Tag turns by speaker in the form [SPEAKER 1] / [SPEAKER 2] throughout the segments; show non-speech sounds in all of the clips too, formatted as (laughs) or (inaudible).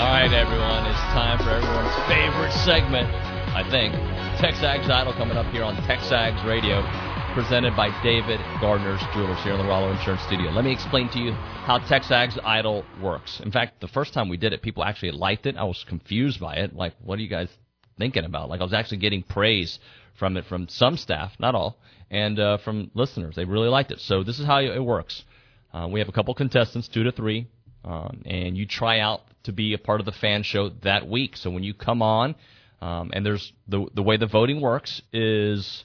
[SPEAKER 1] All right, everyone, it's time for everyone's favorite segment, I think. Texags Idol coming up here on Texags Radio, presented by David Gardner's Jewelers here in the Rollo Insurance Studio. Let me explain to you how Texags Idol works. In fact, the first time we did it, people actually liked it. I was confused by it. Like, what are you guys thinking about? Like, I was actually getting praise from it from some staff, not all, and uh, from listeners. They really liked it. So this is how it works. Uh, we have a couple contestants, two to three, um, and you try out to be a part of the fan show that week. So when you come on, um, and there's the the way the voting works is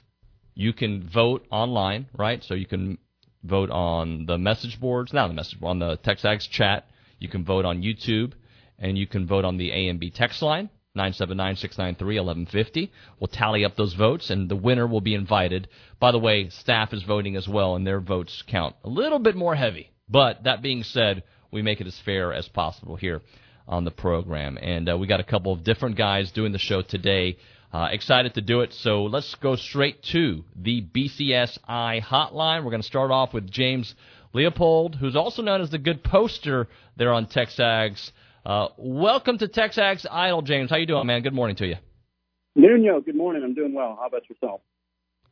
[SPEAKER 1] you can vote online, right? So you can vote on the message boards, not the message on the TexAgs chat. You can vote on YouTube, and you can vote on the AMB text line. 979-693-1150. We'll tally up those votes, and the winner will be invited. By the way, staff is voting as well, and their votes count a little bit more heavy. But that being said, we make it as fair as possible here on the program. And uh, we got a couple of different guys doing the show today. Uh, excited to do it. So let's go straight to the BCSI hotline. We're going to start off with James Leopold, who's also known as the good poster there on Texags. Uh, welcome to Texags Idol, James. How you doing, man? Good morning to you.
[SPEAKER 2] Nuno, good morning. I'm doing well. How about yourself?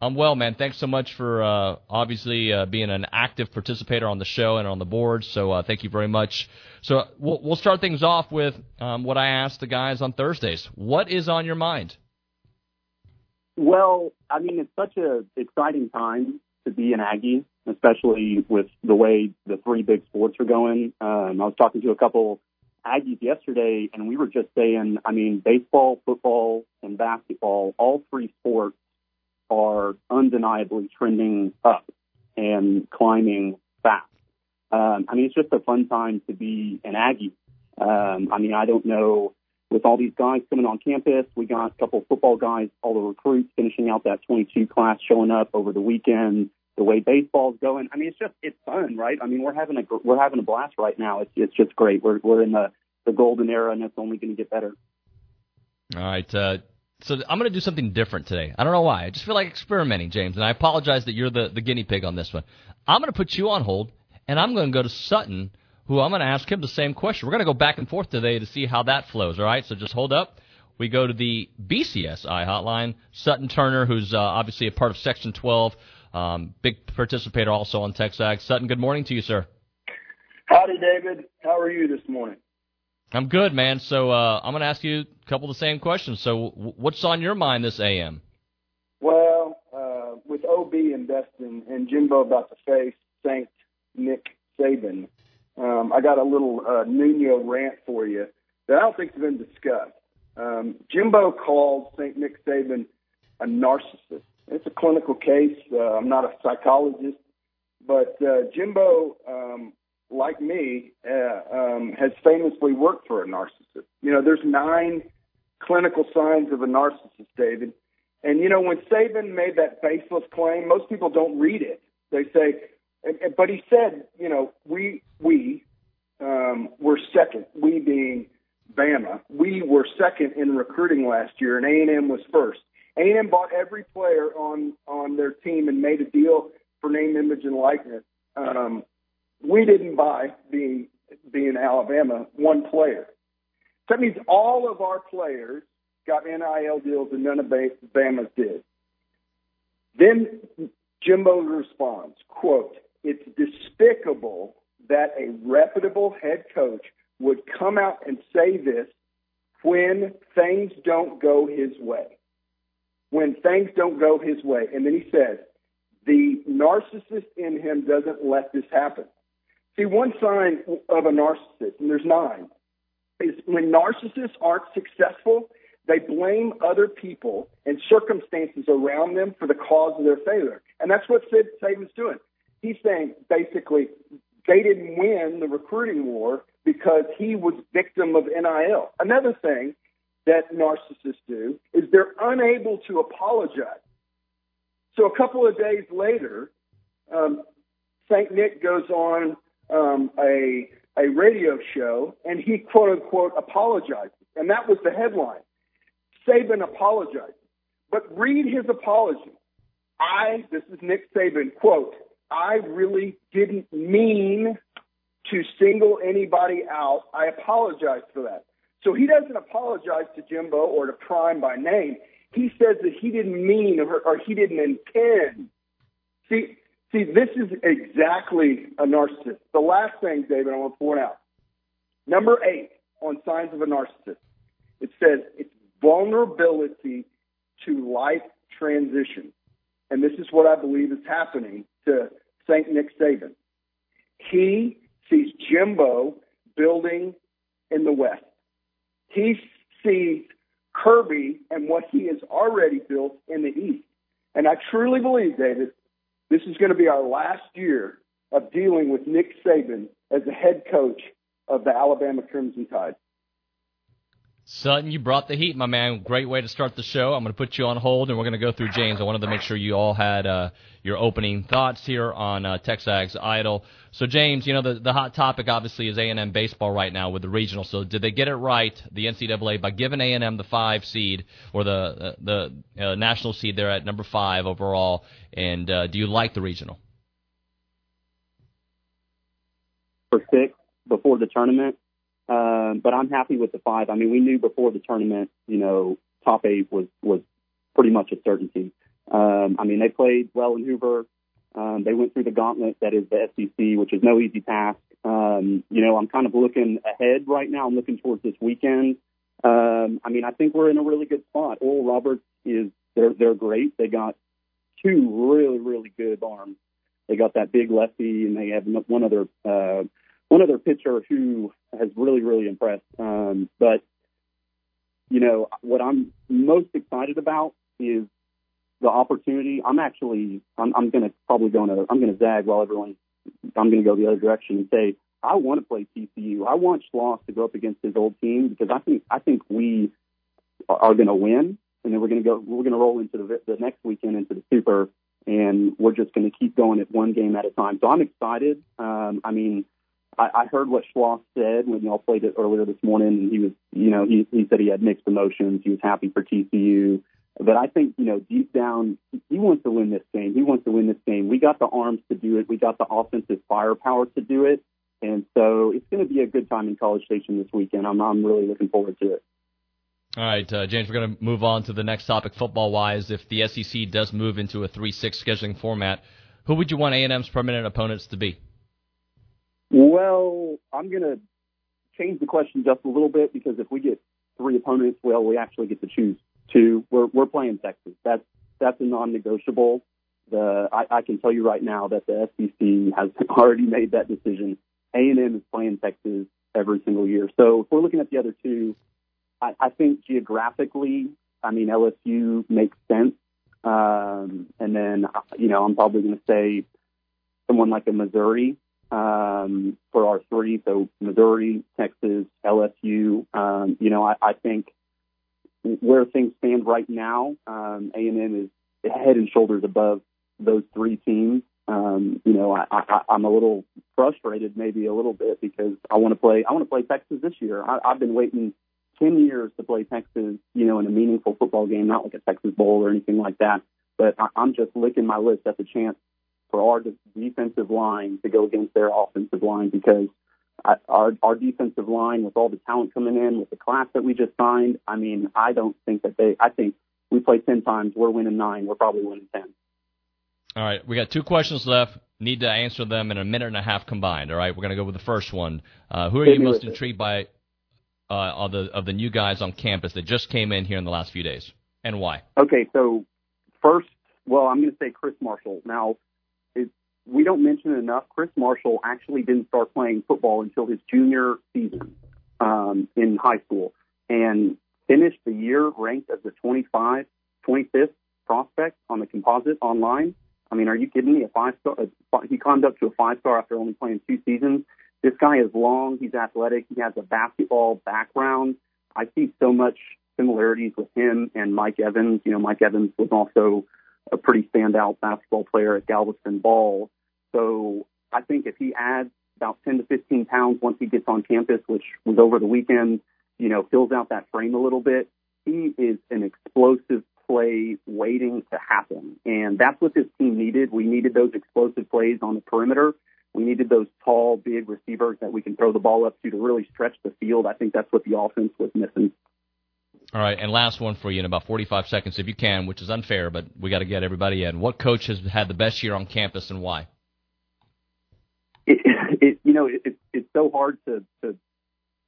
[SPEAKER 1] I'm well, man. Thanks so much for uh, obviously uh, being an active participator on the show and on the board. So uh, thank you very much. So we'll, we'll start things off with um, what I asked the guys on Thursdays. What is on your mind?
[SPEAKER 2] Well, I mean, it's such an exciting time to be an Aggie, especially with the way the three big sports are going. Um, I was talking to a couple Aggies yesterday, and we were just saying, I mean, baseball, football, and basketball, all three sports are undeniably trending up and climbing fast. Um, I mean, it's just a fun time to be an Aggie. Um, I mean, I don't know with all these guys coming on campus. We got a couple of football guys, all the recruits finishing out that 22 class showing up over the weekend. The way baseball's going, I mean, it's just it's fun, right? I mean, we're having a we're having a blast right now. It's it's just great. We're we're in the the golden era, and it's only going to get better.
[SPEAKER 1] All right, uh, so I'm going to do something different today. I don't know why. I just feel like experimenting, James, and I apologize that you're the, the guinea pig on this one. I'm going to put you on hold, and I'm going to go to Sutton, who I'm going to ask him the same question. We're going to go back and forth today to see how that flows, all right? So just hold up. We go to the BCSI hotline. Sutton Turner, who's uh, obviously a part of Section 12, um, big participator also on TexAg. Sutton, good morning to you, sir.
[SPEAKER 3] Howdy, David. How are you this morning?
[SPEAKER 1] I'm good, man. So uh, I'm going to ask you a couple of the same questions. So w- what's on your mind this AM?
[SPEAKER 3] Well, uh, with OB and Destin and Jimbo about to face Saint Nick Saban, um, I got a little uh, Nuno rant for you that I don't think's been discussed. Um, Jimbo called Saint Nick Saban a narcissist. It's a clinical case. Uh, I'm not a psychologist, but uh, Jimbo um, like me, uh, um, has famously worked for a narcissist. You know, there's nine clinical signs of a narcissist, David. And you know, when Saban made that baseless claim, most people don't read it. They say, but he said, you know, we we um, were second. We being Bama, we were second in recruiting last year, and A and M was first. A and M bought every player on on their team and made a deal for name, image, and likeness. Um, we didn't buy being being Alabama one player. So that means all of our players got NIL deals and none of Bama's did. Then Jimbo responds, quote, it's despicable that a reputable head coach would come out and say this when things don't go his way. When things don't go his way. And then he says, the narcissist in him doesn't let this happen. See, one sign of a narcissist, and there's nine, is when narcissists aren't successful, they blame other people and circumstances around them for the cause of their failure. And that's what Sid Saban's doing. He's saying basically they didn't win the recruiting war because he was victim of NIL. Another thing that narcissists do is they're unable to apologize. So a couple of days later, um, St. Nick goes on um, a a radio show, and he quote unquote apologized, and that was the headline. Saban apologized, but read his apology. I, this is Nick Saban, quote, I really didn't mean to single anybody out. I apologize for that. So he doesn't apologize to Jimbo or to Prime by name. He says that he didn't mean or, or he didn't intend. See, see, this is exactly a narcissist. The last thing, David, I want to point out. Number eight on signs of a narcissist. It says it's vulnerability to life transition. And this is what I believe is happening to St. Nick Saban. He sees Jimbo building in the West. He sees Kirby and what he has already built in the East. And I truly believe, David, this is going to be our last year of dealing with Nick Saban as the head coach of the Alabama Crimson Tide.
[SPEAKER 1] Sutton, you brought the heat, my man. Great way to start the show. I'm going to put you on hold, and we're going to go through James. I wanted to make sure you all had uh, your opening thoughts here on uh, Idol. So, James, you know the the hot topic obviously is A&M baseball right now with the regional. So, did they get it right, the NCAA, by giving A&M the five seed or the uh, the uh, national seed there at number five overall? And uh, do you like the regional?
[SPEAKER 2] For six before the tournament, um, but I'm happy with the five. I mean, we knew before the tournament, you know, top eight was was pretty much a certainty. Um, I mean, they played well in Hoover. Um, they went through the gauntlet that is the SEC, which is no easy task. Um, you know, I'm kind of looking ahead right now. I'm looking towards this weekend. Um, I mean, I think we're in a really good spot. Oral Roberts is they're they're great. They got two really really good arms. They got that big lefty, and they have one other uh, one other pitcher who has really, really impressed. Um, but, you know, what I'm most excited about is the opportunity. I'm actually, I'm, I'm going to probably go to, I'm going to zag while everyone, I'm going to go the other direction and say, I want to play TCU. I want Schloss to go up against his old team because I think, I think we are going to win and then we're going to go, we're going to roll into the, the next weekend into the super and we're just going to keep going at one game at a time. So I'm excited. Um, I mean, I, I heard what Schloss said when y'all played it earlier this morning, and he was, you know, he he said he had mixed emotions. He was happy for TCU, but I think, you know, deep down, he wants to win this game. He wants to win this game. We got the arms to do it. We got the offensive firepower to do it, and so it's going to be a good time in College Station this weekend. I'm I'm really looking forward to it.
[SPEAKER 1] All right, uh, James, we're going to move on to the next topic, football-wise. If the SEC does move into a 3-6 scheduling format, who would you want A&M's permanent opponents to be?
[SPEAKER 2] Well, I'm going to change the question just a little bit because if we get three opponents, well, we actually get to choose two. We're we're playing Texas. That's that's a non-negotiable. The I, I can tell you right now that the SEC has (laughs) already made that decision. A and M is playing Texas every single year. So if we're looking at the other two, I, I think geographically, I mean LSU makes sense. Um, and then you know I'm probably going to say someone like a Missouri um, for our three. So Missouri, Texas, LSU. Um, you know, I, I think where things stand right now, um, A&M is head and shoulders above those three teams. Um, you know, I, I, I'm a little frustrated, maybe a little bit, because I want to play. I want to play Texas this year. I, I've been waiting ten years to play Texas, you know, in a meaningful football game, not like a Texas Bowl or anything like that. But I, I'm just licking my lips at the chance for our defensive line to go against their offensive line because our our defensive line with all the talent coming in with the class that we just signed. I mean, I don't think that they. I think we play ten times, we're winning nine. We're probably winning ten.
[SPEAKER 1] All right, we got two questions left. Need to answer them in a minute and a half combined. All right, we're going to go with the first one. Uh, who are you most intrigued by uh, of the of the new guys on campus that just came in here in the last few days, and why?
[SPEAKER 2] Okay, so first, well, I'm going to say Chris Marshall. Now, we don't mention enough. Chris Marshall actually didn't start playing football until his junior season um, in high school and finished the year ranked as the 25, 25th prospect on the composite online. I mean, are you kidding me? A five star, he climbed up to a five star after only playing two seasons. This guy is long. He's athletic. He has a basketball background. I see so much similarities with him and Mike Evans. You know, Mike Evans was also a pretty standout basketball player at Galveston Ball. So I think if he adds about 10 to 15 pounds once he gets on campus, which was over the weekend, you know, fills out that frame a little bit, he is an explosive play waiting to happen. And that's what this team needed. We needed those explosive plays on the perimeter. We needed those tall, big receivers that we can throw the ball up to to really stretch the field. I think that's what the offense was missing.
[SPEAKER 1] All right, and last one for you in about 45 seconds, if you can, which is unfair, but we got to get everybody in. What coach has had the best year on campus and why?
[SPEAKER 2] It, it you know, it, it's so hard to, to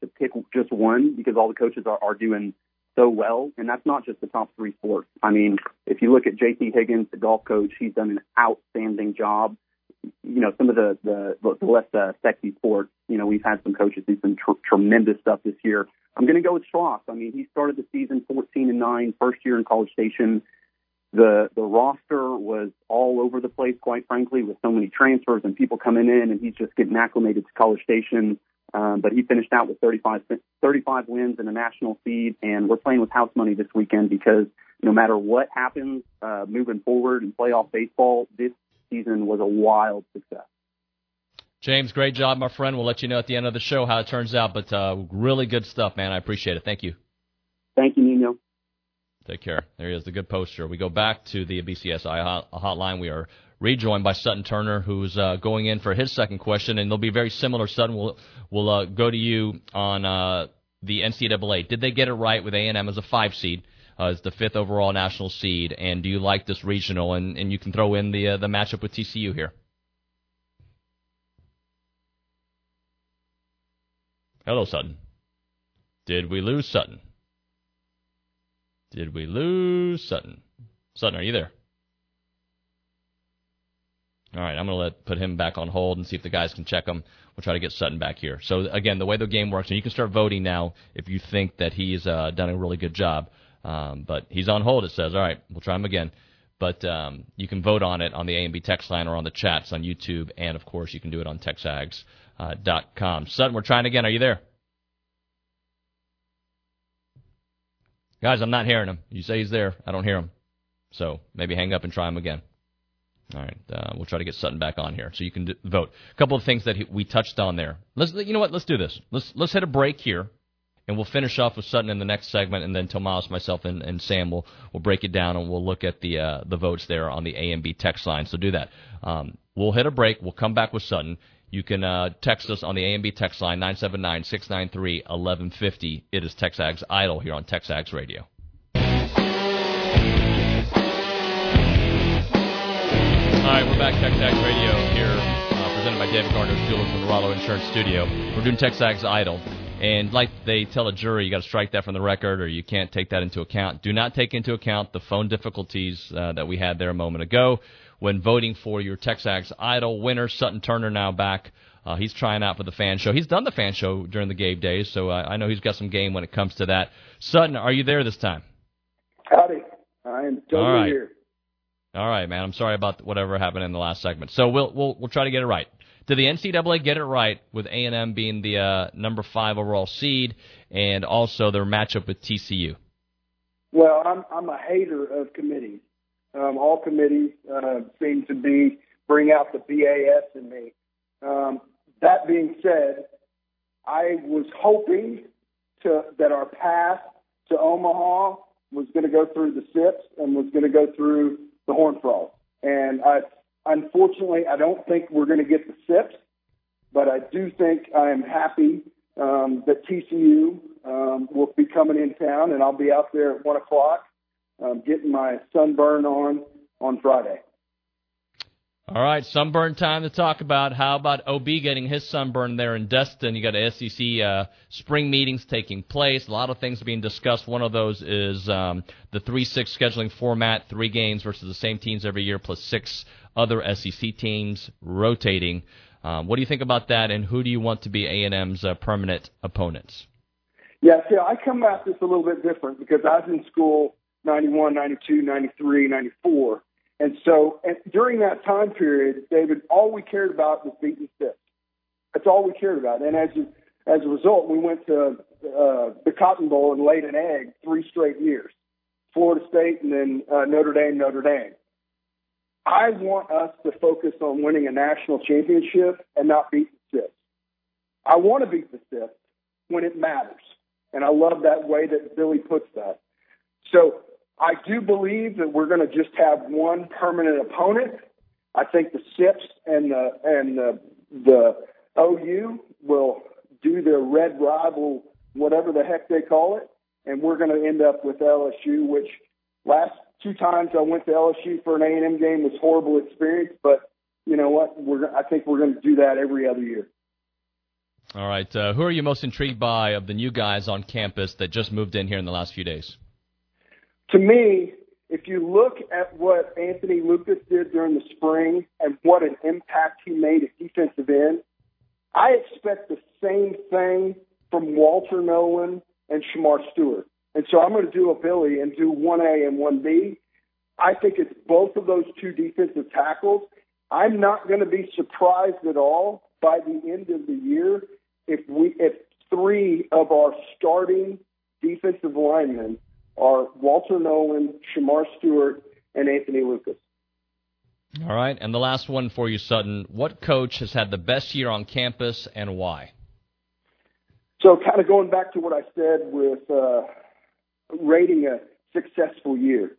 [SPEAKER 2] to pick just one because all the coaches are, are doing so well, and that's not just the top three sports. I mean, if you look at J.T. Higgins, the golf coach, he's done an outstanding job. You know, some of the the, the less uh, sexy sports. You know, we've had some coaches do some tr- tremendous stuff this year. I'm going to go with Schloss. I mean, he started the season 14 and 9, first year in College Station. The the roster was all over the place, quite frankly, with so many transfers and people coming in, and he's just getting acclimated to College Station. Um, but he finished out with 35, 35 wins and a national seed, and we're playing with house money this weekend because no matter what happens uh, moving forward in playoff baseball, this season was a wild success.
[SPEAKER 1] James, great job, my friend. We'll let you know at the end of the show how it turns out, but uh, really good stuff, man. I appreciate it. Thank you.
[SPEAKER 2] Thank you, Nuno.
[SPEAKER 1] Take care. There he is, the good poster. We go back to the BCSI hotline. We are rejoined by Sutton Turner, who's uh, going in for his second question, and they'll be very similar. Sutton, we'll, we'll uh, go to you on uh, the NCAA. Did they get it right with A&M as a five seed, uh, as the fifth overall national seed, and do you like this regional? And, and you can throw in the uh, the matchup with TCU here. Hello, Sutton. Did we lose Sutton? Did we lose Sutton? Sutton, are you there? All right, I'm going to let put him back on hold and see if the guys can check him. We'll try to get Sutton back here. So again, the way the game works, and you can start voting now if you think that he's uh, done a really good job. Um, but he's on hold. It says, all right, we'll try him again. But um, you can vote on it on the A and B text line or on the chats on YouTube, and of course you can do it on TexAgs.com. Uh, Sutton, we're trying again. Are you there? Guys, I'm not hearing him. You say he's there. I don't hear him. So maybe hang up and try him again. All right, uh, we'll try to get Sutton back on here so you can d- vote. A couple of things that we touched on there. Let's, you know what? Let's do this. Let's let's hit a break here, and we'll finish off with Sutton in the next segment, and then Tomas, myself, and, and Sam will will break it down, and we'll look at the uh, the votes there on the A and B text line. So do that. Um, we'll hit a break. We'll come back with Sutton. You can uh, text us on the A and B text line 979-693-1150. It is Texags Idol here on Texags Radio. All right, we're back, TexAgs Radio here, uh, presented by David Gardner's Jewelers Rollo Insurance Studio. We're doing TexAgs Idol. And like they tell a jury, you got to strike that from the record, or you can't take that into account. Do not take into account the phone difficulties uh, that we had there a moment ago when voting for your Texags Idol winner. Sutton Turner now back. Uh, he's trying out for the fan show. He's done the fan show during the Gabe days, so I, I know he's got some game when it comes to that. Sutton, are you there this time?
[SPEAKER 3] Howdy, I am totally
[SPEAKER 1] All right.
[SPEAKER 3] here.
[SPEAKER 1] All right, man. I'm sorry about whatever happened in the last segment. So we'll we'll we'll try to get it right. Did the NCAA get it right with A and M being the uh, number five overall seed, and also their matchup with TCU?
[SPEAKER 3] Well, I'm I'm a hater of committees. Um, all committees uh, seem to be bring out the BAS in me. Um, that being said, I was hoping to that our path to Omaha was going to go through the SIPs and was going to go through the Horn Frogs. And I, unfortunately, I don't think we're going to get the SIPs, but I do think I am happy um, that TCU um, will be coming in town, and I'll be out there at one o'clock um, getting my sunburn on on Friday.
[SPEAKER 1] All right, sunburn time to talk about. How about OB getting his sunburn there in Destin? You got a SEC uh, spring meetings taking place. A lot of things being discussed. One of those is um, the three-six scheduling format: three games versus the same teams every year, plus six other SEC teams rotating. Um, what do you think about that? And who do you want to be A and M's uh, permanent opponents?
[SPEAKER 3] Yeah, see, I come at this a little bit different because I was in school 91, 92, 93, 94 and so and during that time period, David, all we cared about was beating SIPs. That's all we cared about. And as a, as a result, we went to uh, the Cotton Bowl and laid an egg three straight years. Florida State and then uh, Notre Dame, Notre Dame. I want us to focus on winning a national championship and not beat the SIPs. I want to beat the SIPs when it matters. And I love that way that Billy puts that. So I do believe that we're going to just have one permanent opponent. I think the SIPs and the and the the OU will do their red rival, whatever the heck they call it, and we're going to end up with LSU, which last two times I went to LSU for an A&M game was horrible experience, but you know what? We're I think we're going to do that every other year.
[SPEAKER 1] All right. Uh, who are you most intrigued by of the new guys on campus that just moved in here in the last few days?
[SPEAKER 3] To me, if you look at what Anthony Lucas did during the spring and what an impact he made at defensive end, I expect the same thing from Walter Nolan and Shemar Stewart. And so I'm going to do a Billy and do 1A and 1B. I think it's both of those two defensive tackles. I'm not going to be surprised at all by the end of the year if we if three of our starting defensive linemen are Walter Nolan, Shemar Stewart, and Anthony Lucas.
[SPEAKER 1] All right, and the last one for you, Sutton. What coach has had the best year on campus and why?
[SPEAKER 3] So, kind of going back to what I said with uh, rating a successful year,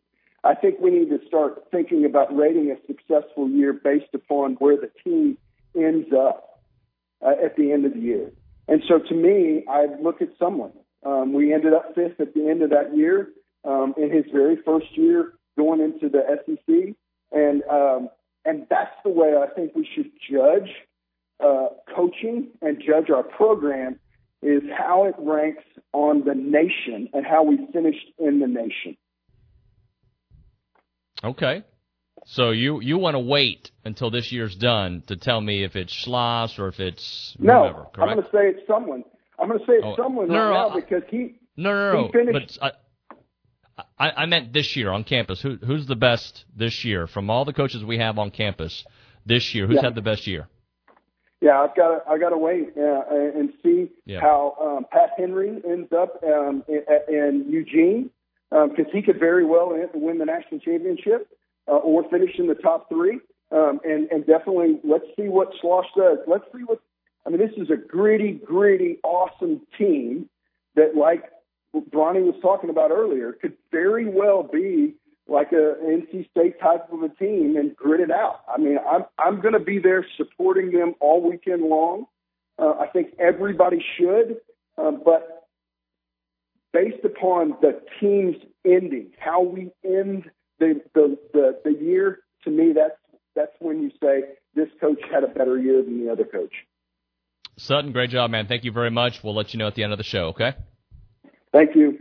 [SPEAKER 3] I think we need to start thinking about rating a successful year based upon where the team ends up uh, at the end of the year. And so, to me, I look at someone. Um, we ended up fifth at the end of that year um, in his very first year going into the SEC, and um, and that's the way I think we should judge uh, coaching and judge our program is how it ranks on the nation and how we finished in the nation.
[SPEAKER 1] Okay. So you you want to wait until this year's done to tell me if it's Schloss or if it's
[SPEAKER 3] no.
[SPEAKER 1] whoever, correct?
[SPEAKER 3] I'm going to say it's someone. I'm going to say it's
[SPEAKER 1] Oh,
[SPEAKER 3] someone
[SPEAKER 1] no,
[SPEAKER 3] right
[SPEAKER 1] no,
[SPEAKER 3] now
[SPEAKER 1] I-
[SPEAKER 3] because he
[SPEAKER 1] No, no, no.
[SPEAKER 3] He finished-
[SPEAKER 1] But I, I, I meant this year on campus. Who, who's the best this year from all the coaches we have on campus this year? Who's
[SPEAKER 3] Yeah.
[SPEAKER 1] had the best year?
[SPEAKER 3] Yeah, I've got to, I got to wait uh, and see
[SPEAKER 1] Yeah.
[SPEAKER 3] how um, Pat Henry ends up um, in, in Eugene because he could very well win the national championship uh, or finish in the top three. Um, and, and definitely, let's see what Schloss does. Let's see what. I mean, this is a gritty, gritty, awesome team that, like Bronny was talking about earlier, could very well be like a NC State type of a team and grit it out. I mean, I'm I'm going to be there supporting them all weekend long. Uh, I think everybody should, um, but based upon the team's ending, how we end the the the, the year, to me, that's that's when you say this coach had a better year than the other coach.
[SPEAKER 1] Sutton, great job, man. Thank you very much. We'll let you know at the end of the show, okay?
[SPEAKER 3] Thank you,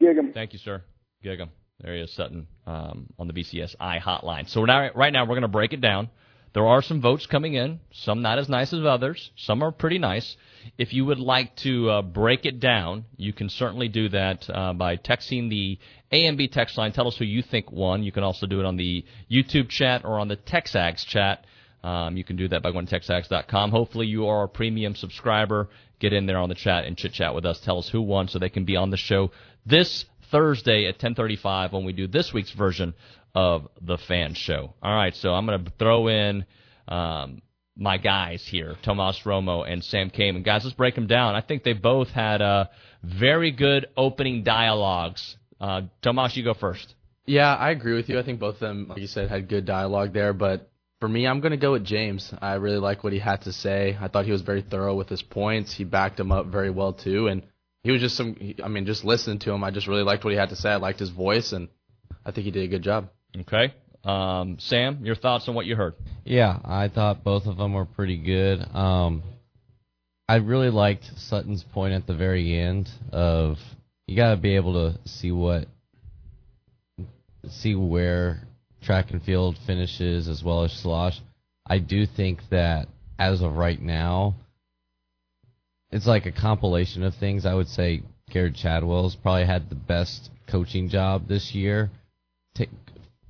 [SPEAKER 3] Gig 'em.
[SPEAKER 1] Thank you, sir. Gig 'em. There he is, Sutton, um, on the BCSI hotline. So now, right now, we're going to break it down. There are some votes coming in, some not as nice as others. Some are pretty nice. If you would like to uh, break it down, you can certainly do that uh, by texting the AMB text line. Tell us who you think won. You can also do it on the YouTube chat or on the TexAgs chat. Um, you can do that by going to texags.com. Hopefully, you are a premium subscriber. Get in there on the chat and chit chat with us. Tell us who won so they can be on the show this Thursday at 10:35 when we do this week's version of the Fan Show. All right, so I'm going to throw in um, my guys here, Tomas Romo and Sam Kamen. Guys, let's break them down. I think they both had uh, very good opening dialogues. Uh, Tomas, you go first.
[SPEAKER 4] Yeah, I agree with you. I think both of them, like you said, had good dialogue there. But for me, I'm going to go with James. I really like what he had to say. I thought he was very thorough with his points. He backed him up very well too, and he was just some. I mean, just listening to him, I just really liked what he had to say. I liked his voice, and I think he did a good job.
[SPEAKER 1] Okay, um, Sam, your thoughts on what you heard?
[SPEAKER 5] Yeah, I thought both of them were pretty good. Um, I really liked Sutton's point at the very end of you got to be able to see what, see where track and field finishes as well as Schloss. I do think that as of right now, it's like a compilation of things. I would say Gerrod Chadwell's probably had the best coaching job this year.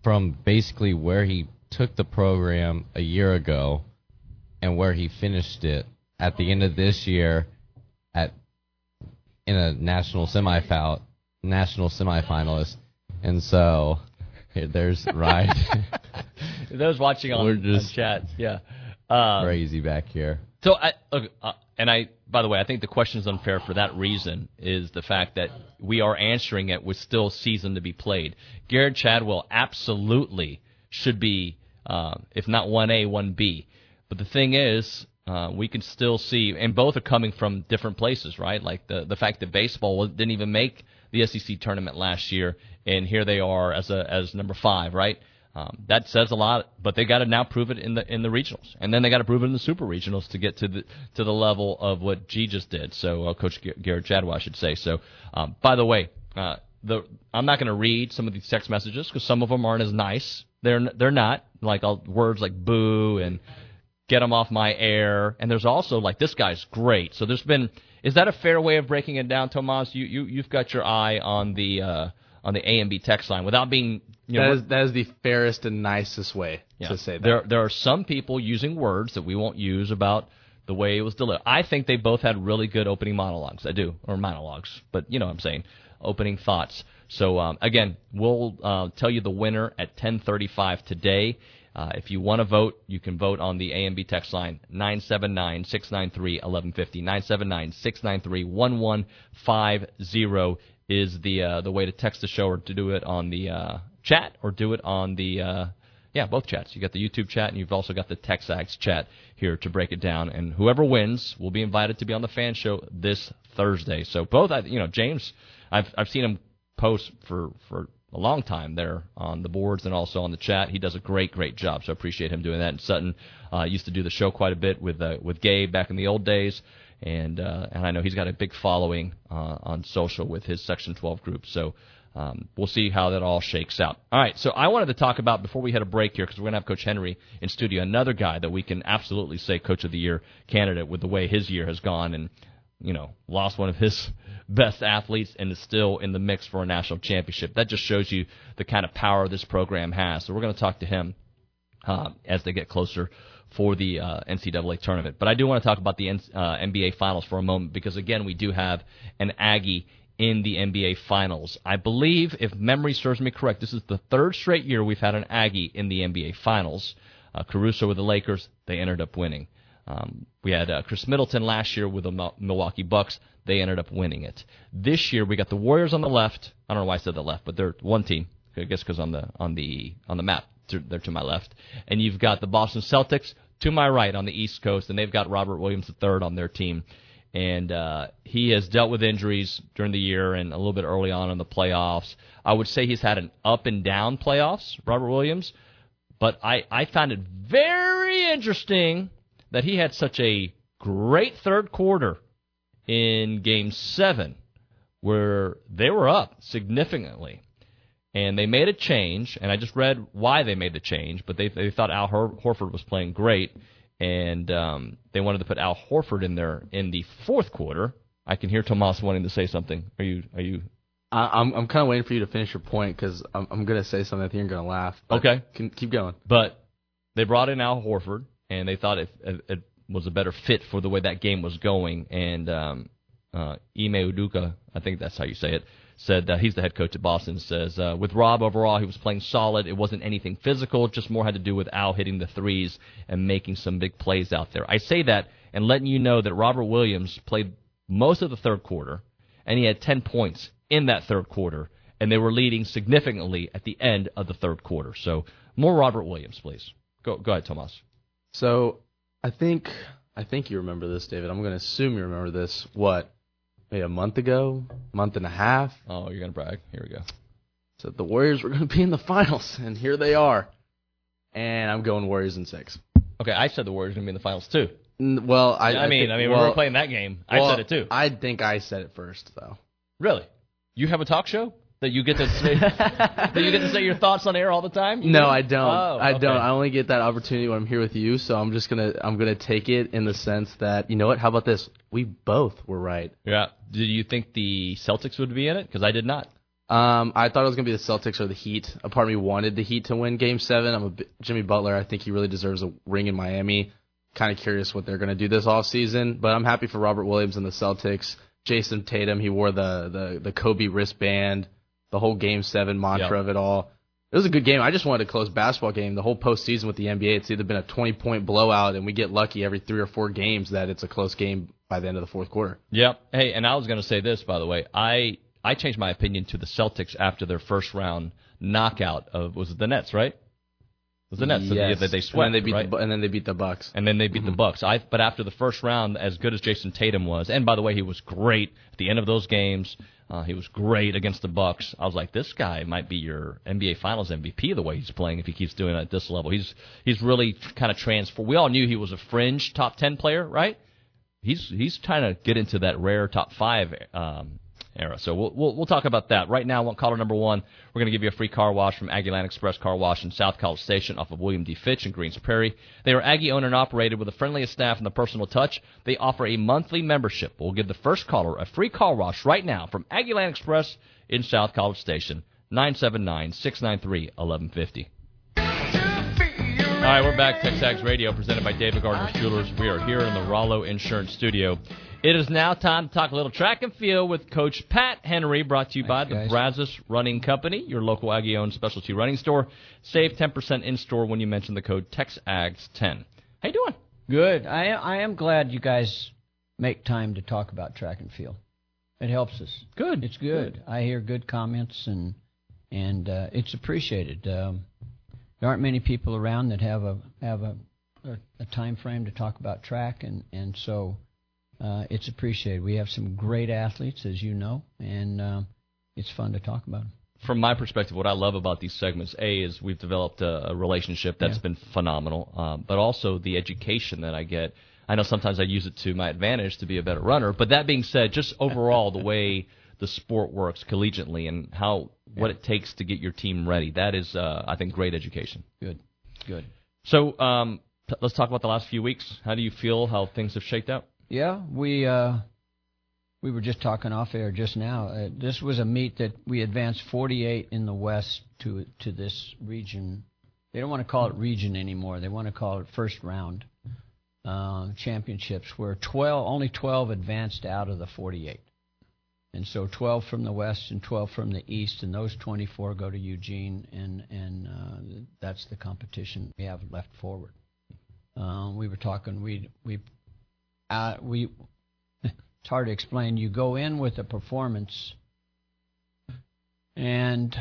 [SPEAKER 5] From basically where he took the program a year ago and where he finished it at the end of this year at in a national semi national semifinalist. And so there's right (laughs)
[SPEAKER 1] Those watching on,
[SPEAKER 5] We're
[SPEAKER 1] on chat, yeah. Um,
[SPEAKER 5] crazy back here.
[SPEAKER 1] So, I, look, uh, and I, by the way, I think the question is unfair for that reason is the fact that we are answering it with still season to be played. Gerrod Chadwell absolutely should be, uh, if not one A, one B. But the thing is, uh, we can still see, and both are coming from different places, right? Like the the fact that baseball didn't even make the SEC tournament last year, and here they are as a as number five, right? Um, that says a lot, but they got to now prove it in the in the regionals, and then they got to prove it in the super regionals to get to the to the level of what G just did. So, uh, Coach Gerrod Chadwell, I should say. So, um, by the way, uh, the I'm not going to read some of these text messages because some of them aren't as nice. They're they're not like all, words like boo and get them off my air. And there's also like this guy's great. So there's been is that a fair way of breaking it down, Tomas? You you you've got your eye on the uh, on the A and B text line without being you know,
[SPEAKER 4] that is that is the fairest and nicest way
[SPEAKER 1] yeah.
[SPEAKER 4] to say that.
[SPEAKER 1] There there are some people using words that we won't use about the way it was delivered. I think they both had really good opening monologues. I do, or monologues, but you know what I'm saying, opening thoughts. So um, again, we'll uh, tell you the winner at 10:35 today. Uh, if you want to vote, you can vote on the AMB text line 979 693 1150. 979 693 1150 is the uh, the way to text the show or to do it on the uh, chat or do it on the uh, yeah both chats. You got the YouTube chat and you've also got the TexAgs chat here to break it down. And whoever wins will be invited to be on the fan show this Thursday. So both, you know, James, I've I've seen him post for for a long time there on the boards and also on the chat. He does a great, great job. So I appreciate him doing that. And Sutton uh, used to do the show quite a bit with uh, with Gabe back in the old days, and uh, and I know he's got a big following uh, on social with his Section 12 group. So. Um, we'll see how that all shakes out. All right, so I wanted to talk about before we had a break here because we're going to have Coach Henry in studio, another guy that we can absolutely say Coach of the Year candidate with the way his year has gone, and you know, lost one of his (laughs) best athletes and is still in the mix for a national championship. That just shows you the kind of power this program has. So we're going to talk to him uh, as they get closer for the uh, NCAA tournament. But I do want to talk about the uh, NBA Finals for a moment because, again, we do have an Aggie in the NBA Finals. I believe, if memory serves me correct, this is the third straight year we've had an Aggie in the NBA Finals. Uh, Caruso with the Lakers, they ended up winning. Um, we had uh, Khris Middleton last year with the Milwaukee Bucks. They ended up winning it. This year we got the Warriors on the left. I don't know why I said the left, but they're one team. I guess because on the on the on the map they're to my left, and you've got the Boston Celtics to my right on the East Coast, and they've got Robert Williams III on their team. And uh, he has dealt with injuries during the year and a little bit early on in the playoffs. I would say he's had an up and down playoffs, Robert Williams. But I, I found it very interesting that he had such a great third quarter in game seven where they were up significantly. And they made a change, and I just read why they made the change, but they, they thought Al Hor- Horford was playing great, and um, they wanted to put Al Horford in there in the fourth quarter. I can hear Tomas wanting to say something. Are you are you
[SPEAKER 4] I, I'm I'm kind of waiting for you to finish your point because I'm I'm gonna say something. I think you're gonna laugh.
[SPEAKER 1] Okay,
[SPEAKER 4] can, keep going.
[SPEAKER 1] But they brought in Al Horford, and they thought it, it, it was a better fit for the way that game was going. And um, uh, Ime Udoka, I think that's how you say it, said uh, he's the head coach at Boston. Says uh, with Rob overall, he was playing solid. It wasn't anything physical, just more had to do with Al hitting the threes and making some big plays out there. I say that and letting you know that Robert Williams played most of the third quarter, and he had 10 points in that third quarter, and they were leading significantly at the end of the third quarter. So more Robert Williams, please. Go, go ahead, Tomas.
[SPEAKER 4] So I think I think you remember this, David. I'm going to assume you remember this. What? Maybe a month ago, month and a half.
[SPEAKER 1] Oh, you're going to brag. Here we go.
[SPEAKER 4] So the Warriors were going to be in the finals, and here they are. And I'm going Warriors in six.
[SPEAKER 1] Okay, I said the Warriors were going to be in the finals too.
[SPEAKER 4] Well, I,
[SPEAKER 1] I,
[SPEAKER 4] I
[SPEAKER 1] mean,
[SPEAKER 4] think,
[SPEAKER 1] I mean,
[SPEAKER 4] well,
[SPEAKER 1] we were playing that game.
[SPEAKER 4] well,
[SPEAKER 1] I said it too.
[SPEAKER 4] I think I said it first, though.
[SPEAKER 1] Really? You have a talk show that you get to say (laughs) that you get to say your thoughts on air all the time? You
[SPEAKER 4] No? I don't.
[SPEAKER 1] Oh,
[SPEAKER 4] I
[SPEAKER 1] okay.
[SPEAKER 4] don't. I only get that opportunity when I'm here with you. So I'm just gonna I'm gonna take it in the sense that you know what? How about this? We both were right.
[SPEAKER 1] Yeah. Did you think the Celtics would be in it? Because I did not.
[SPEAKER 4] Um, I thought it was gonna be the Celtics or the Heat. A part of me wanted the Heat to win Game Seven. I'm a Jimmy Butler. I think he really deserves a ring in Miami. Kind of curious what they're gonna do this off season, but I'm happy for Robert Williams and the Celtics. Jayson Tatum, he wore the the the Kobe wristband. The whole Game Seven mantra
[SPEAKER 1] Yep.
[SPEAKER 4] of it all. It was a good game. I just wanted a close basketball game. The whole postseason with the NBA, it's either been a 20 point blowout, and we get lucky every three or four games that it's a close game by the end of the fourth quarter.
[SPEAKER 1] Yep. Hey, and I was going to say this, by the way. I I changed my opinion to the Celtics after their first round knockout of was it the Nets, right? Was the Nets
[SPEAKER 4] yes.
[SPEAKER 1] that they
[SPEAKER 4] and
[SPEAKER 1] swept,
[SPEAKER 4] then they beat
[SPEAKER 1] right?
[SPEAKER 4] the, and then they beat the Bucks.
[SPEAKER 1] and then they beat the
[SPEAKER 4] Mhm.
[SPEAKER 1] Bucks. I but after the first round, as good as Jayson Tatum was, and by the way, he was great at the end of those games. Uh, he was great against the Bucks. I was like, this guy might be your NBA Finals MVP the way he's playing if he keeps doing it at this level. He's he's really kind of transformed. We all knew he was a fringe top ten player, right? He's he's trying to get into that rare top five um, era. So we'll, we'll we'll talk about that right now. Caller number one, we're going to give you a free car wash from Aggieland Express Car Wash in South College Station off of William D. Fitch in Greens Prairie. They are Aggie owned and operated with the friendliest staff and the personal touch. They offer a monthly membership. We'll give the first caller a free car wash right now from Aggieland Express in South College Station. 979 693 1150. All right, we're back. Texags Radio, presented by David Gardner Jewelers. We are here in the Rollo Insurance Studio. It is now time to talk a little track and field with Coach Pat Henry, brought to you by the
[SPEAKER 6] Thanks,
[SPEAKER 1] Brazos Running Company, your local Aggie-owned specialty running store. Save 10% in-store when you mention the code TEXAGS10. How you doing?
[SPEAKER 6] Good. I I am glad you guys make time to talk about track and field. It helps us.
[SPEAKER 1] Good.
[SPEAKER 6] It's good. I hear good comments and and uh, it's appreciated. Um, there aren't many people around that have a have a, a, a time frame to talk about track and and so uh, it's appreciated. We have some great athletes, as you know, and um, it's fun to talk about them.
[SPEAKER 1] from my perspective, what I love about these segments, A, is we've developed a, a relationship that's
[SPEAKER 6] Yeah.
[SPEAKER 1] been phenomenal, um, but also the education that I get. I know sometimes I use it to my advantage to be a better runner, but that being said, just overall the way (laughs) the sport works collegiately and how what it takes to get your team ready, that is, uh, I think, great education.
[SPEAKER 6] Good. Good.
[SPEAKER 1] So um, t- let's talk about the last few weeks. How do you feel? How things have shaked out?
[SPEAKER 6] Yeah, we uh, we were just talking off air just now. Uh, this was a meet that we advanced 48 in the West to to this region. They don't want to call it region anymore. They want to call it first round uh, championships, where 12 only 12 advanced out of the 48, and so 12 from the West and 12 from the East, and those 24 go to Eugene, and and uh, that's the competition we have left forward. Um, we were talking. We we uh, we (laughs) it's hard to explain. You go in with a performance, and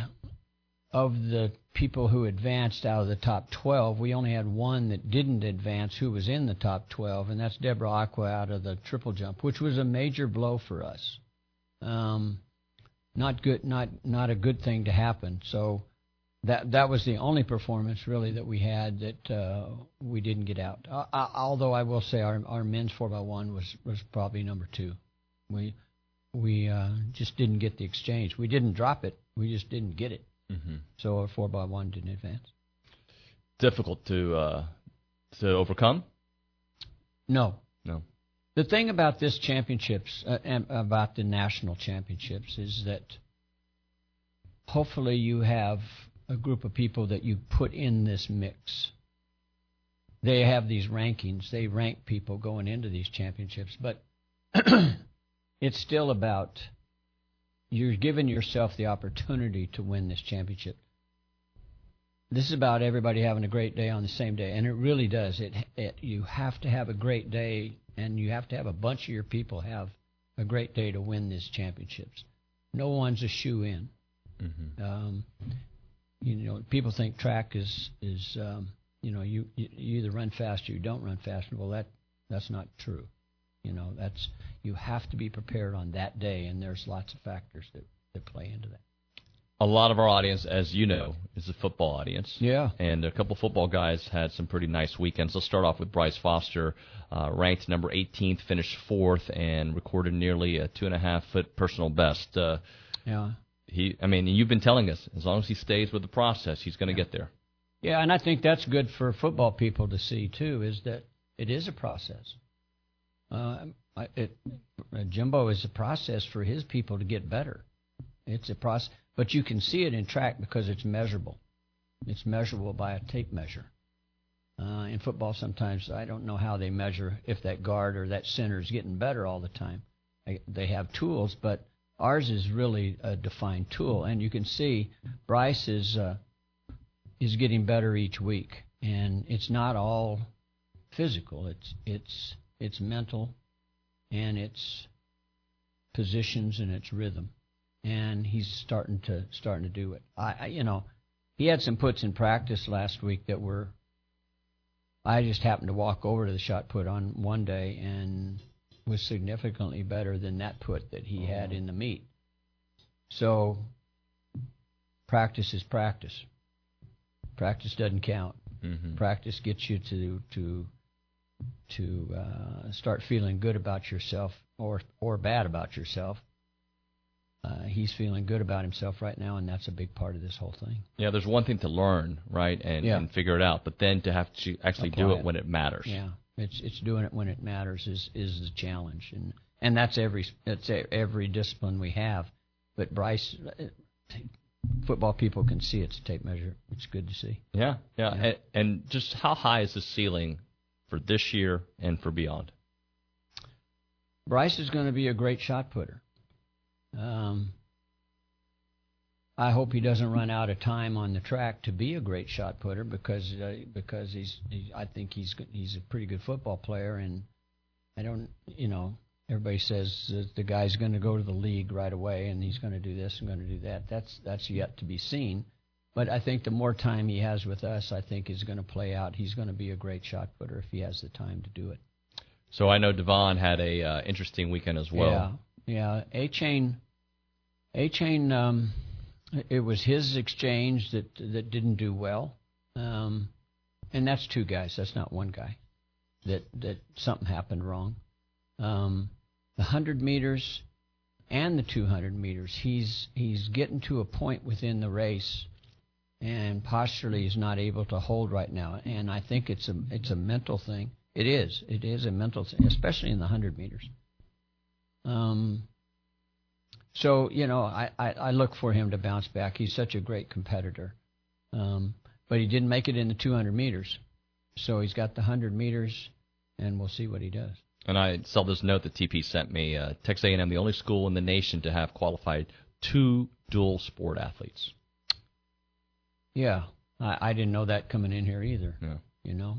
[SPEAKER 6] of the people who advanced out of the top 12, we only had one that didn't advance who was in the top 12, and that's Deborah Acquah out of the triple jump, which was a major blow for us. Um, not good, not not a good thing to happen. So that that was the only performance really that we had that uh, we didn't get out. Uh, uh, although I will say our our men's four x one was was probably number two. We we uh, just didn't get the exchange. We didn't drop it. We just didn't get it.
[SPEAKER 1] Mm-hmm.
[SPEAKER 6] So our four x one didn't advance.
[SPEAKER 1] Difficult to uh, to overcome.
[SPEAKER 6] No.
[SPEAKER 1] No.
[SPEAKER 6] The thing about this championships, uh, about the national championships, is that hopefully you have a group of people that you put in this mix. They have these rankings. They rank people going into these championships, but (clears throat) it's still about you're giving yourself the opportunity to win this championship. This is about everybody having a great day on the same day, and it really does. It, it you have to have a great day, and you have to have a bunch of your people have a great day to win these championships. No one's a shoe in.
[SPEAKER 1] Mm-hmm.
[SPEAKER 6] Um, you know, people think track is is um, you know you, you you either run fast or you don't run fast. Well, that that's not true. You know, that's you have to be prepared on that day, and there's lots of factors that that play into that.
[SPEAKER 1] A lot of our audience, as you know, is a football audience.
[SPEAKER 6] Yeah.
[SPEAKER 1] And a couple football guys had some pretty nice weekends. Let's start off with Bryce Foster, uh, ranked number 18th, finished fourth, and recorded nearly a two and a half foot personal best. Uh,
[SPEAKER 6] Yeah.
[SPEAKER 1] he, I mean, you've been telling us as long as he stays with the process, he's going to get there.
[SPEAKER 6] Yeah, and I think that's good for football people to see too. Is that it is a process. Uh, it, Jimbo is a process for his people to get better. It's a process, but you can see it in track because it's measurable. It's measurable by a tape measure. Uh, in football, sometimes I don't know how they measure if that guard or that center is getting better all the time. I, they have tools, but ours is really a defined tool, and you can see Bryce is. Uh, is getting better each week, and it's not all physical. It's it's it's mental, and it's positions and it's rhythm, and he's starting to starting to do it. I, I you know, he had some puts in practice last week that were. I just happened to walk over to the shot put on one day and was significantly better than that put that he had in the meet. So practice is practice. Practice doesn't count.
[SPEAKER 1] Mm-hmm.
[SPEAKER 6] Practice gets you to to to uh, start feeling good about yourself or or bad about yourself. Uh, he's feeling good about himself right now, and that's a big part of this whole thing.
[SPEAKER 1] Yeah, there's one thing to learn, right, and,
[SPEAKER 6] Yeah.
[SPEAKER 1] and figure it out, but then to have to actually do it
[SPEAKER 6] it.
[SPEAKER 1] when it matters.
[SPEAKER 6] Yeah, it's it's doing it when it matters is is the challenge, and and that's every that's every discipline we have. But Bryce, uh, football people can see it's a tape measure. It's good to see.
[SPEAKER 1] Yeah, yeah.
[SPEAKER 6] Yeah.
[SPEAKER 1] And, and just how high is the ceiling for this year and for beyond?
[SPEAKER 6] Bryce is going to be a great shot putter. Um, I hope he doesn't run out of time on the track to be a great shot putter because uh, because he's he, I think he's he's a pretty good football player and I don't you know everybody says that the guy's going to go to the league right away and he's going to do this and going to do that that's that's yet to be seen but I think the more time he has with us I think is going to play out he's going to be a great shot putter if he has the time to do it.
[SPEAKER 1] So I know Devon had a uh, interesting weekend as well.
[SPEAKER 6] Yeah, yeah. Achane, A chain. Um, it was his exchange that that didn't do well, um, and that's two guys. That's not one guy. That that something happened wrong. Um, the hundred meters and the two hundred meters. He's he's getting to a point within the race, and posturally he's not able to hold right now. And I think it's a it's a mental thing. It is. It is a mental thing, especially in the hundred meters. Um, so you know, I, I, I look for him to bounce back. He's such a great competitor, um, but he didn't make it in the 200 meters. So he's got the 100 meters, and we'll see what he does.
[SPEAKER 1] And I saw this note that TP sent me. Uh, Texas A&M, the only school in the nation to have qualified two dual sport athletes.
[SPEAKER 6] Yeah, I, I didn't know that coming in here either.
[SPEAKER 1] Yeah.
[SPEAKER 6] You know,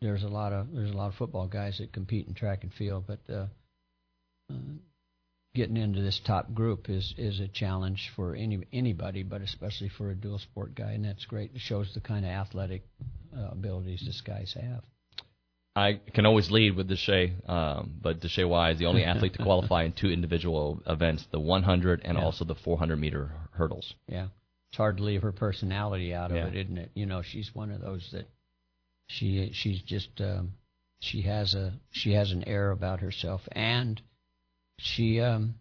[SPEAKER 6] there's a lot of there's a lot of football guys that compete in track and field, but uh, getting into this top group is is a challenge for any anybody, but especially for a dual sport guy, and that's great. It shows the kind of athletic uh, abilities this guys have.
[SPEAKER 1] I can always lead with Deshae, um, but Deshae Y is the only (laughs) athlete to qualify in two individual events, the 100 and
[SPEAKER 6] Yeah.
[SPEAKER 1] also the 400 meter hurdles.
[SPEAKER 6] Yeah, it's hard to leave her personality out of
[SPEAKER 1] Yeah.
[SPEAKER 6] it, isn't it? You know, she's one of those that she she's just um, she has a she has an air about herself, and she um,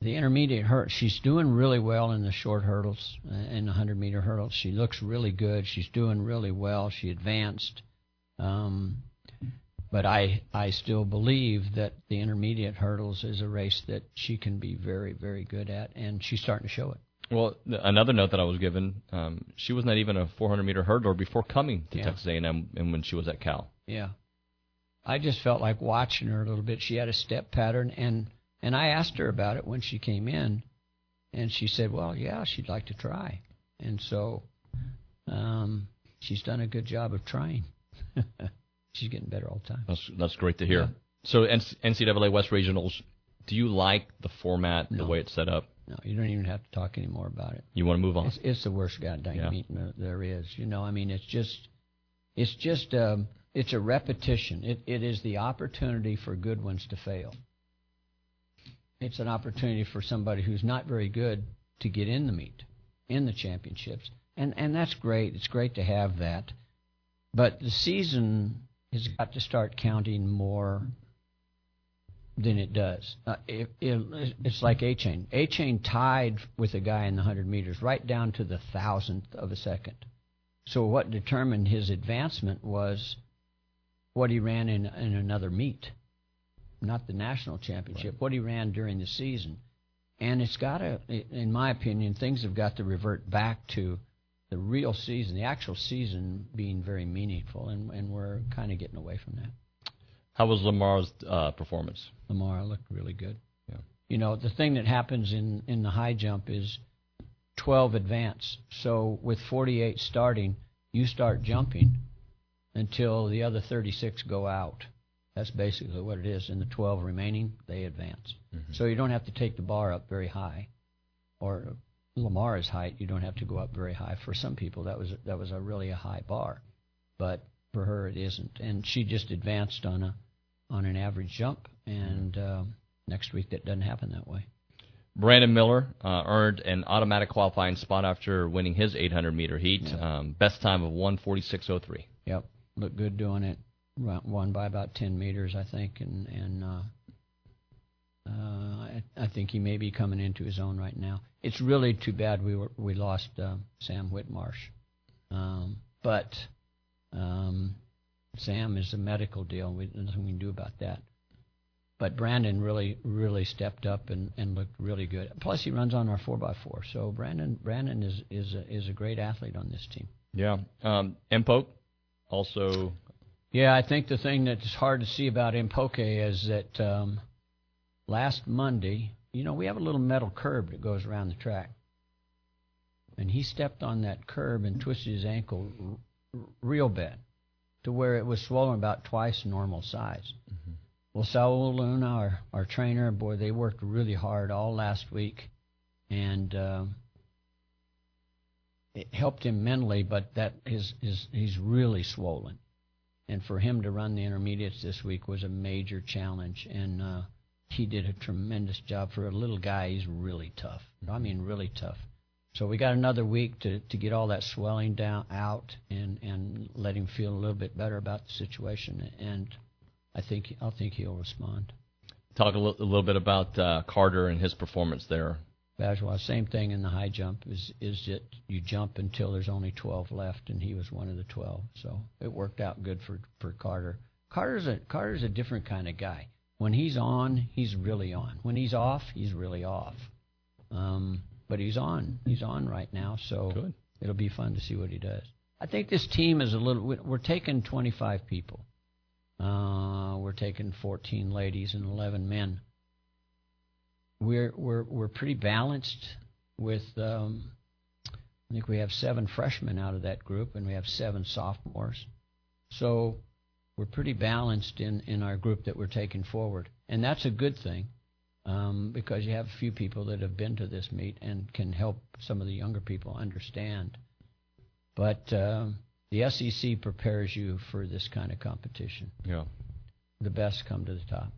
[SPEAKER 6] the intermediate hurdle. She's doing really well in the short hurdles uh, and the hundred meter hurdles. She looks really good. She's doing really well. She advanced. Um, but I, I still believe that the intermediate hurdles is a race that she can be very, very good at, and she's starting to show it.
[SPEAKER 1] Well, another note that I was given, um, she was not even a 400 meter hurdler before coming to
[SPEAKER 6] Yeah.
[SPEAKER 1] Texas A&M and when she was at Cal.
[SPEAKER 6] Yeah. I just felt like watching her a little bit. She had a step pattern, and and I asked her about it when she came in, and she said, "Well, yeah, she'd like to try." And so, um, she's done a good job of trying. (laughs) she's getting better all the time.
[SPEAKER 1] That's that's great to hear.
[SPEAKER 6] Yeah.
[SPEAKER 1] So NCAA West Regionals, do you like the format, the way it's set up?
[SPEAKER 6] No, you don't even have to talk anymore about it.
[SPEAKER 1] You want to move on?
[SPEAKER 6] It's, it's the worst goddamn
[SPEAKER 1] Yeah.
[SPEAKER 6] meeting there- there is. You know, I mean, it's just, it's just, um, it's a repetition. It, it is the opportunity for good ones to fail. It's an opportunity for somebody who's not very good to get in the meet, in the championships, and and that's great. It's great to have that, but the season has got to start counting more than it does. Uh, it, it, it's like Achane. A Chain tied with a guy in the 100 meters right down to the thousandth of a second. So what determined his advancement was what he ran in, in another meet, not the national championship, what he ran during the season. And it's got to, in my opinion, things have got to revert back to the real season, the actual season being very meaningful, and, and we're kind of getting away from that.
[SPEAKER 1] How was Lamara's uh, performance?
[SPEAKER 6] Lamar looked really good.
[SPEAKER 1] Yeah.
[SPEAKER 6] You know, the thing that happens in, in the high jump is 12 advance. So with 48 starting, you start jumping until the other 36 go out. That's basically what it is. And the 12 remaining, they advance. So you don't have to take the bar up very high or Lamara's height, you don't have to go up very high. For some people, that was that was a really a high bar, but for her it isn't. And she just advanced on a on an average jump, and uh, next week that doesn't happen that way.
[SPEAKER 1] Brandon Miller uh, earned an automatic qualifying spot after winning his 800 meter heat.
[SPEAKER 6] Yeah.
[SPEAKER 1] Um, best time of 146.03.
[SPEAKER 6] Yep, looked good doing it. Won by about 10 meters, I think, and and uh, uh, I, I think he may be coming into his own right now. It's really too bad we were we lost uh, Sam Whitmarsh, um, but um, Sam is a medical deal. We, nothing we can do about that. But Brandon really really stepped up and, and looked really good. Plus, he runs on our four x four. So Brandon Brandon is is a, is a great athlete on this team.
[SPEAKER 1] Yeah. Um, Mpoke also.
[SPEAKER 6] Yeah, I think the thing that's hard to see about Mpoke is that um, last Monday, you know, we have a little metal curb that goes around the track. And he stepped on that curb and twisted his ankle r- real bad to where it was swollen about twice normal size. Well, Saul Luna, our, our trainer, boy, they worked really hard all last week. And. Um, it helped him mentally, but that is is he's really swollen, and for him to run the intermediates this week was a major challenge, and uh, he did a tremendous job for a little guy. He's really tough. I mean, really tough. So we got another week to to get all that swelling down out and and let him feel a little bit better about the situation, and I think I think he'll respond.
[SPEAKER 1] Talk a, little bit about uh, Carter and his performance there.
[SPEAKER 6] Bajwa, same thing in the high jump is is that you jump until there's only 12 left, and he was one of the 12. So it worked out good for for Carter. Carter's a Carter's a different kind of guy. When he's on, he's really on. When he's off, he's really off. Um, but he's on. He's on right now, so
[SPEAKER 1] Good.
[SPEAKER 6] it'll be fun to see what he does. I think this team is a little. we- We're taking 25 people. Uh, we're taking 14 ladies and 11 men we're we're we're pretty balanced with um, I think we have seven freshmen out of that group and we have seven sophomores. So we're pretty balanced in, in our group that we're taking forward. And that's a good thing um, because you have a few people that have been to this meet and can help some of the younger people understand. But um, the SEC prepares you for this kind of competition.
[SPEAKER 1] Yeah.
[SPEAKER 6] The best come to the top.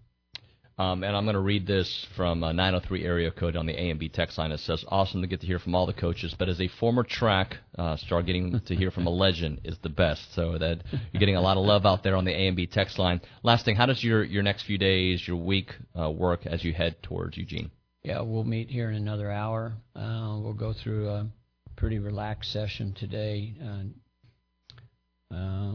[SPEAKER 1] Um, and I'm going to read this from uh, 903 area code on the A and B text line. It says, "Awesome to get to hear from all the coaches, but as a former track uh, star, getting to hear from a (laughs) legend is the best. So that you're getting a lot of love out there on the A and B text line. Last thing, how does your your next few days, your week uh, work as you head towards Eugene?
[SPEAKER 6] Yeah, we'll meet here in another hour. Uh, we'll go through a pretty relaxed session today. Uh,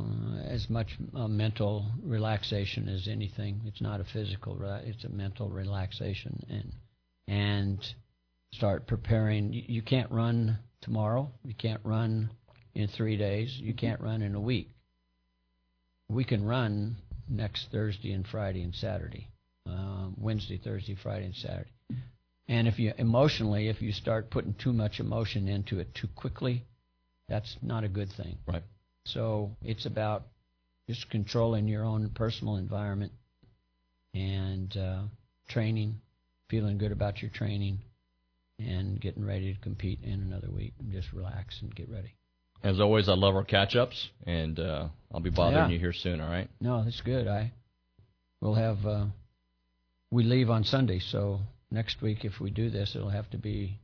[SPEAKER 6] as much uh, mental relaxation as anything. It's not a physical; it's a mental relaxation, and and start preparing. You, you can't run tomorrow. You can't run in three days. You can't run in a week. We can run next Thursday and Friday and Saturday, uh, Wednesday, Thursday, Friday, and Saturday. And if you emotionally, if you start putting too much emotion into it too quickly, that's not a good thing.
[SPEAKER 1] Right.
[SPEAKER 6] So it's about just controlling your own personal environment and uh, training, feeling good about your training, and getting ready to compete in another week. And just relax and get ready.
[SPEAKER 1] As always, I love our catch ups, and uh, I'll be bothering
[SPEAKER 6] Yeah.
[SPEAKER 1] you here soon. All right.
[SPEAKER 6] No, that's good. I we'll have uh, we leave on Sunday, so next week if we do this, it'll have to be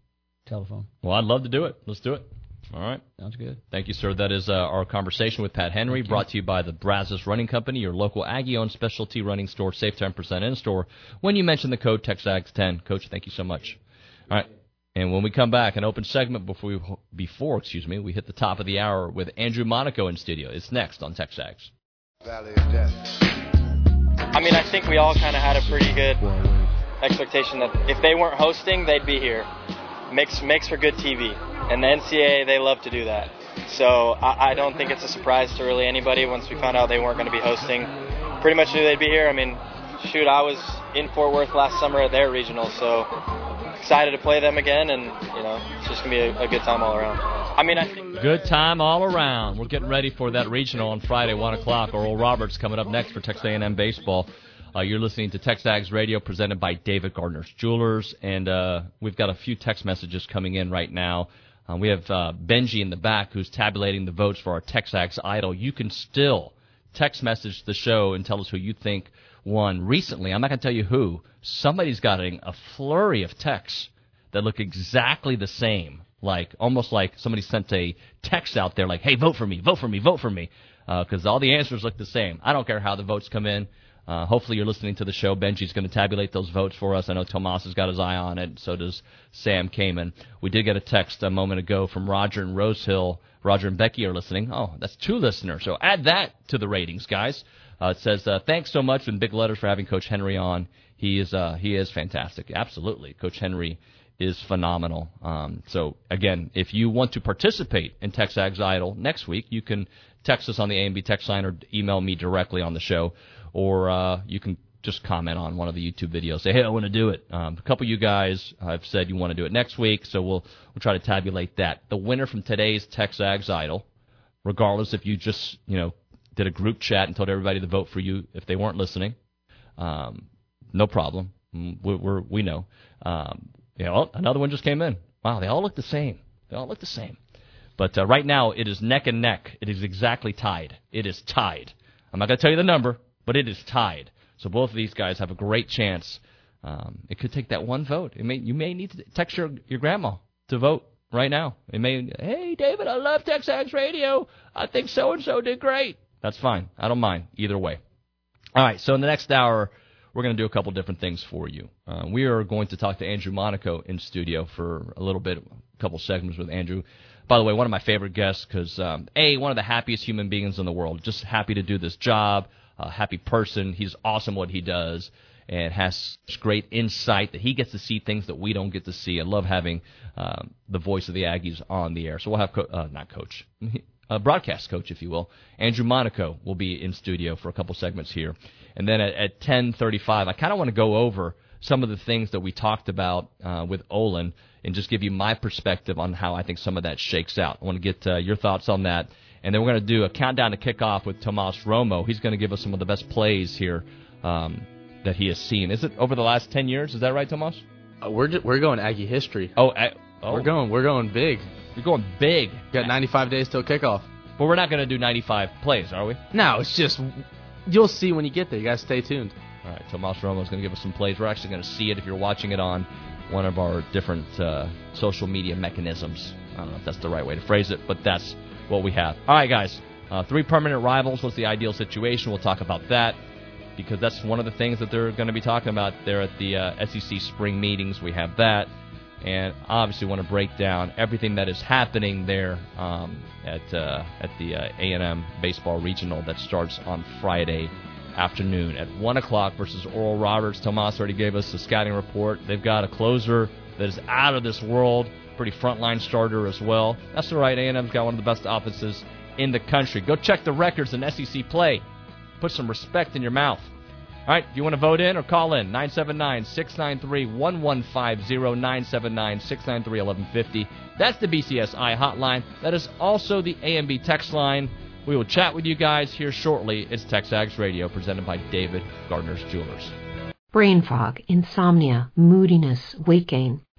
[SPEAKER 6] telephone.
[SPEAKER 1] Well, I'd love to do it. Let's do it. All right.
[SPEAKER 6] Sounds good.
[SPEAKER 1] Thank you, sir. That is uh, our conversation with Pat Henry,
[SPEAKER 6] Thank you.
[SPEAKER 1] brought to you by the Brazos Running Company, your local Aggie-owned specialty running store. Save 10% in store when you mention the code TexAgs10. Coach, thank you so much. All right. And when we come back, an open segment before we, before excuse me, we hit the top of the hour with Andrew Monaco in studio. It's next on TexAgs.
[SPEAKER 7] Valley of Death.
[SPEAKER 8] I mean, I think we all kind of had a pretty good expectation that if they weren't hosting, they'd be here. Makes makes for good TV, and the NCAA they love to do that. So I, I don't think it's a surprise to really anybody once we found out they weren't going to be hosting. Pretty much knew they'd be here. I mean, shoot, I was in Fort Worth last summer at their regional, so excited to play them again, and you know, it's just gonna be a, a good time all around. I mean, I think.
[SPEAKER 1] Good time all around. We're getting ready for that regional on Friday, one o'clock. Oral Roberts coming up next for Texas A&M baseball. Uh, you're listening to TexAgs Radio presented by David Gardner's Jewelers, and uh, we've got a few text messages coming in right now. Uh, we have uh, Benji in the back who's tabulating the votes for our TexAgs Idol. You can still text message the show and tell us who you think won recently. I'm not going to tell you who. Somebody's gotten a flurry of texts that look exactly the same, like almost like somebody sent a text out there like, "Hey, vote for me, vote for me, vote for me," because uh, all the answers look the same. I don't care how the votes come in. Uh, hopefully you're listening to the show. Benji's going to tabulate those votes for us. I know Tomas has got his eye on it. So does Sam Kamen. We did get a text a moment ago from Roger and Rosehill. Roger and Becky are listening. Oh, that's two listeners. So add that to the ratings, guys. Uh, it says uh, thanks so much in big letters for having Coach Henry on. He is uh, he is fantastic. Absolutely, Coach Henry is phenomenal. Um, so again, if you want to participate in TexAgs Idol next week, you can text us on the AMB text line or email me directly on the show, or uh, you can just comment on one of the YouTube videos. Say, hey, I want to do it. Um, a couple of you guys have said you want to do it next week, so we'll we'll try to tabulate that. The winner from today's TexAgs Idol, regardless if you just you know did a group chat and told everybody to vote for you if they weren't listening, um, no problem. Mm, we're, we're, we know. Um, you know, another one just came in. Wow, they all look the same. They all look the same. But uh, right now, it is neck and neck. It is exactly tied. It is tied. I'm not going to tell you the number, but it is tied. So both of these guys have a great chance. Um, it could take that one vote. May, you may need to text your, your grandma to vote right now. It may, hey, David, I love TexAgs Radio. I think so and so did great. That's fine. I don't mind either way. All right, so in the next hour, we're going to do a couple different things for you. Uh, we are going to talk to Andrew Monaco in studio for a little bit, a couple segments with Andrew. By the way, one of my favorite guests because um, a one of the happiest human beings in the world, just happy to do this job, a happy person. He's awesome what he does and has great insight that he gets to see things that we don't get to see. I love having um, the voice of the Aggies on the air. So we'll have co- uh, not coach. (laughs) a broadcast coach, if you will. Andrew Monaco will be in studio for a couple segments here, and then at, at 10:35, I kind of want to go over some of the things that we talked about uh, with Olin and just give you my perspective on how I think some of that shakes out. I want to get uh, your thoughts on that, and then we're going to do a countdown to kickoff with Tomas Romo. He's going to give us some of the best plays here um, that he has seen. Is it over the last 10 years? Is that right, Tomas?
[SPEAKER 4] Uh, we're just, we're going Aggie history.
[SPEAKER 1] Oh, I, oh.
[SPEAKER 4] we're going we're going big.
[SPEAKER 1] You're going big.
[SPEAKER 4] Got 95 days till kickoff.
[SPEAKER 1] But we're not going to do 95 plays, are we?
[SPEAKER 4] No, it's just you'll see when you get there. You guys stay tuned.
[SPEAKER 1] All right, Tomas Romo is going to give us some plays. We're actually going to see it if you're watching it on one of our different uh, social media mechanisms. I don't know if that's the right way to phrase it, but that's what we have. All right, guys. Uh, three permanent rivals. What's the ideal situation? We'll talk about that because that's one of the things that they're going to be talking about there at the uh, SEC spring meetings. We have that and obviously want to break down everything that is happening there um, at uh, at the uh, A&M baseball regional that starts on Friday afternoon at one o'clock versus Oral Roberts. Tomas already gave us a scouting report. They've got a closer that is out of this world, pretty frontline starter as well. That's all right. A&M's got one of the best offenses in the country. Go check the records in SEC play. Put some respect in your mouth. All right, if you want to vote in or call in, 979 693 1150 979 693 1150. That's the BCSI hotline. That is also the AMB text line. We will chat with you guys here shortly. It's TexAgs Radio, presented by David Gardner's Jewelers.
[SPEAKER 7] Brain fog, insomnia, moodiness, weight gain.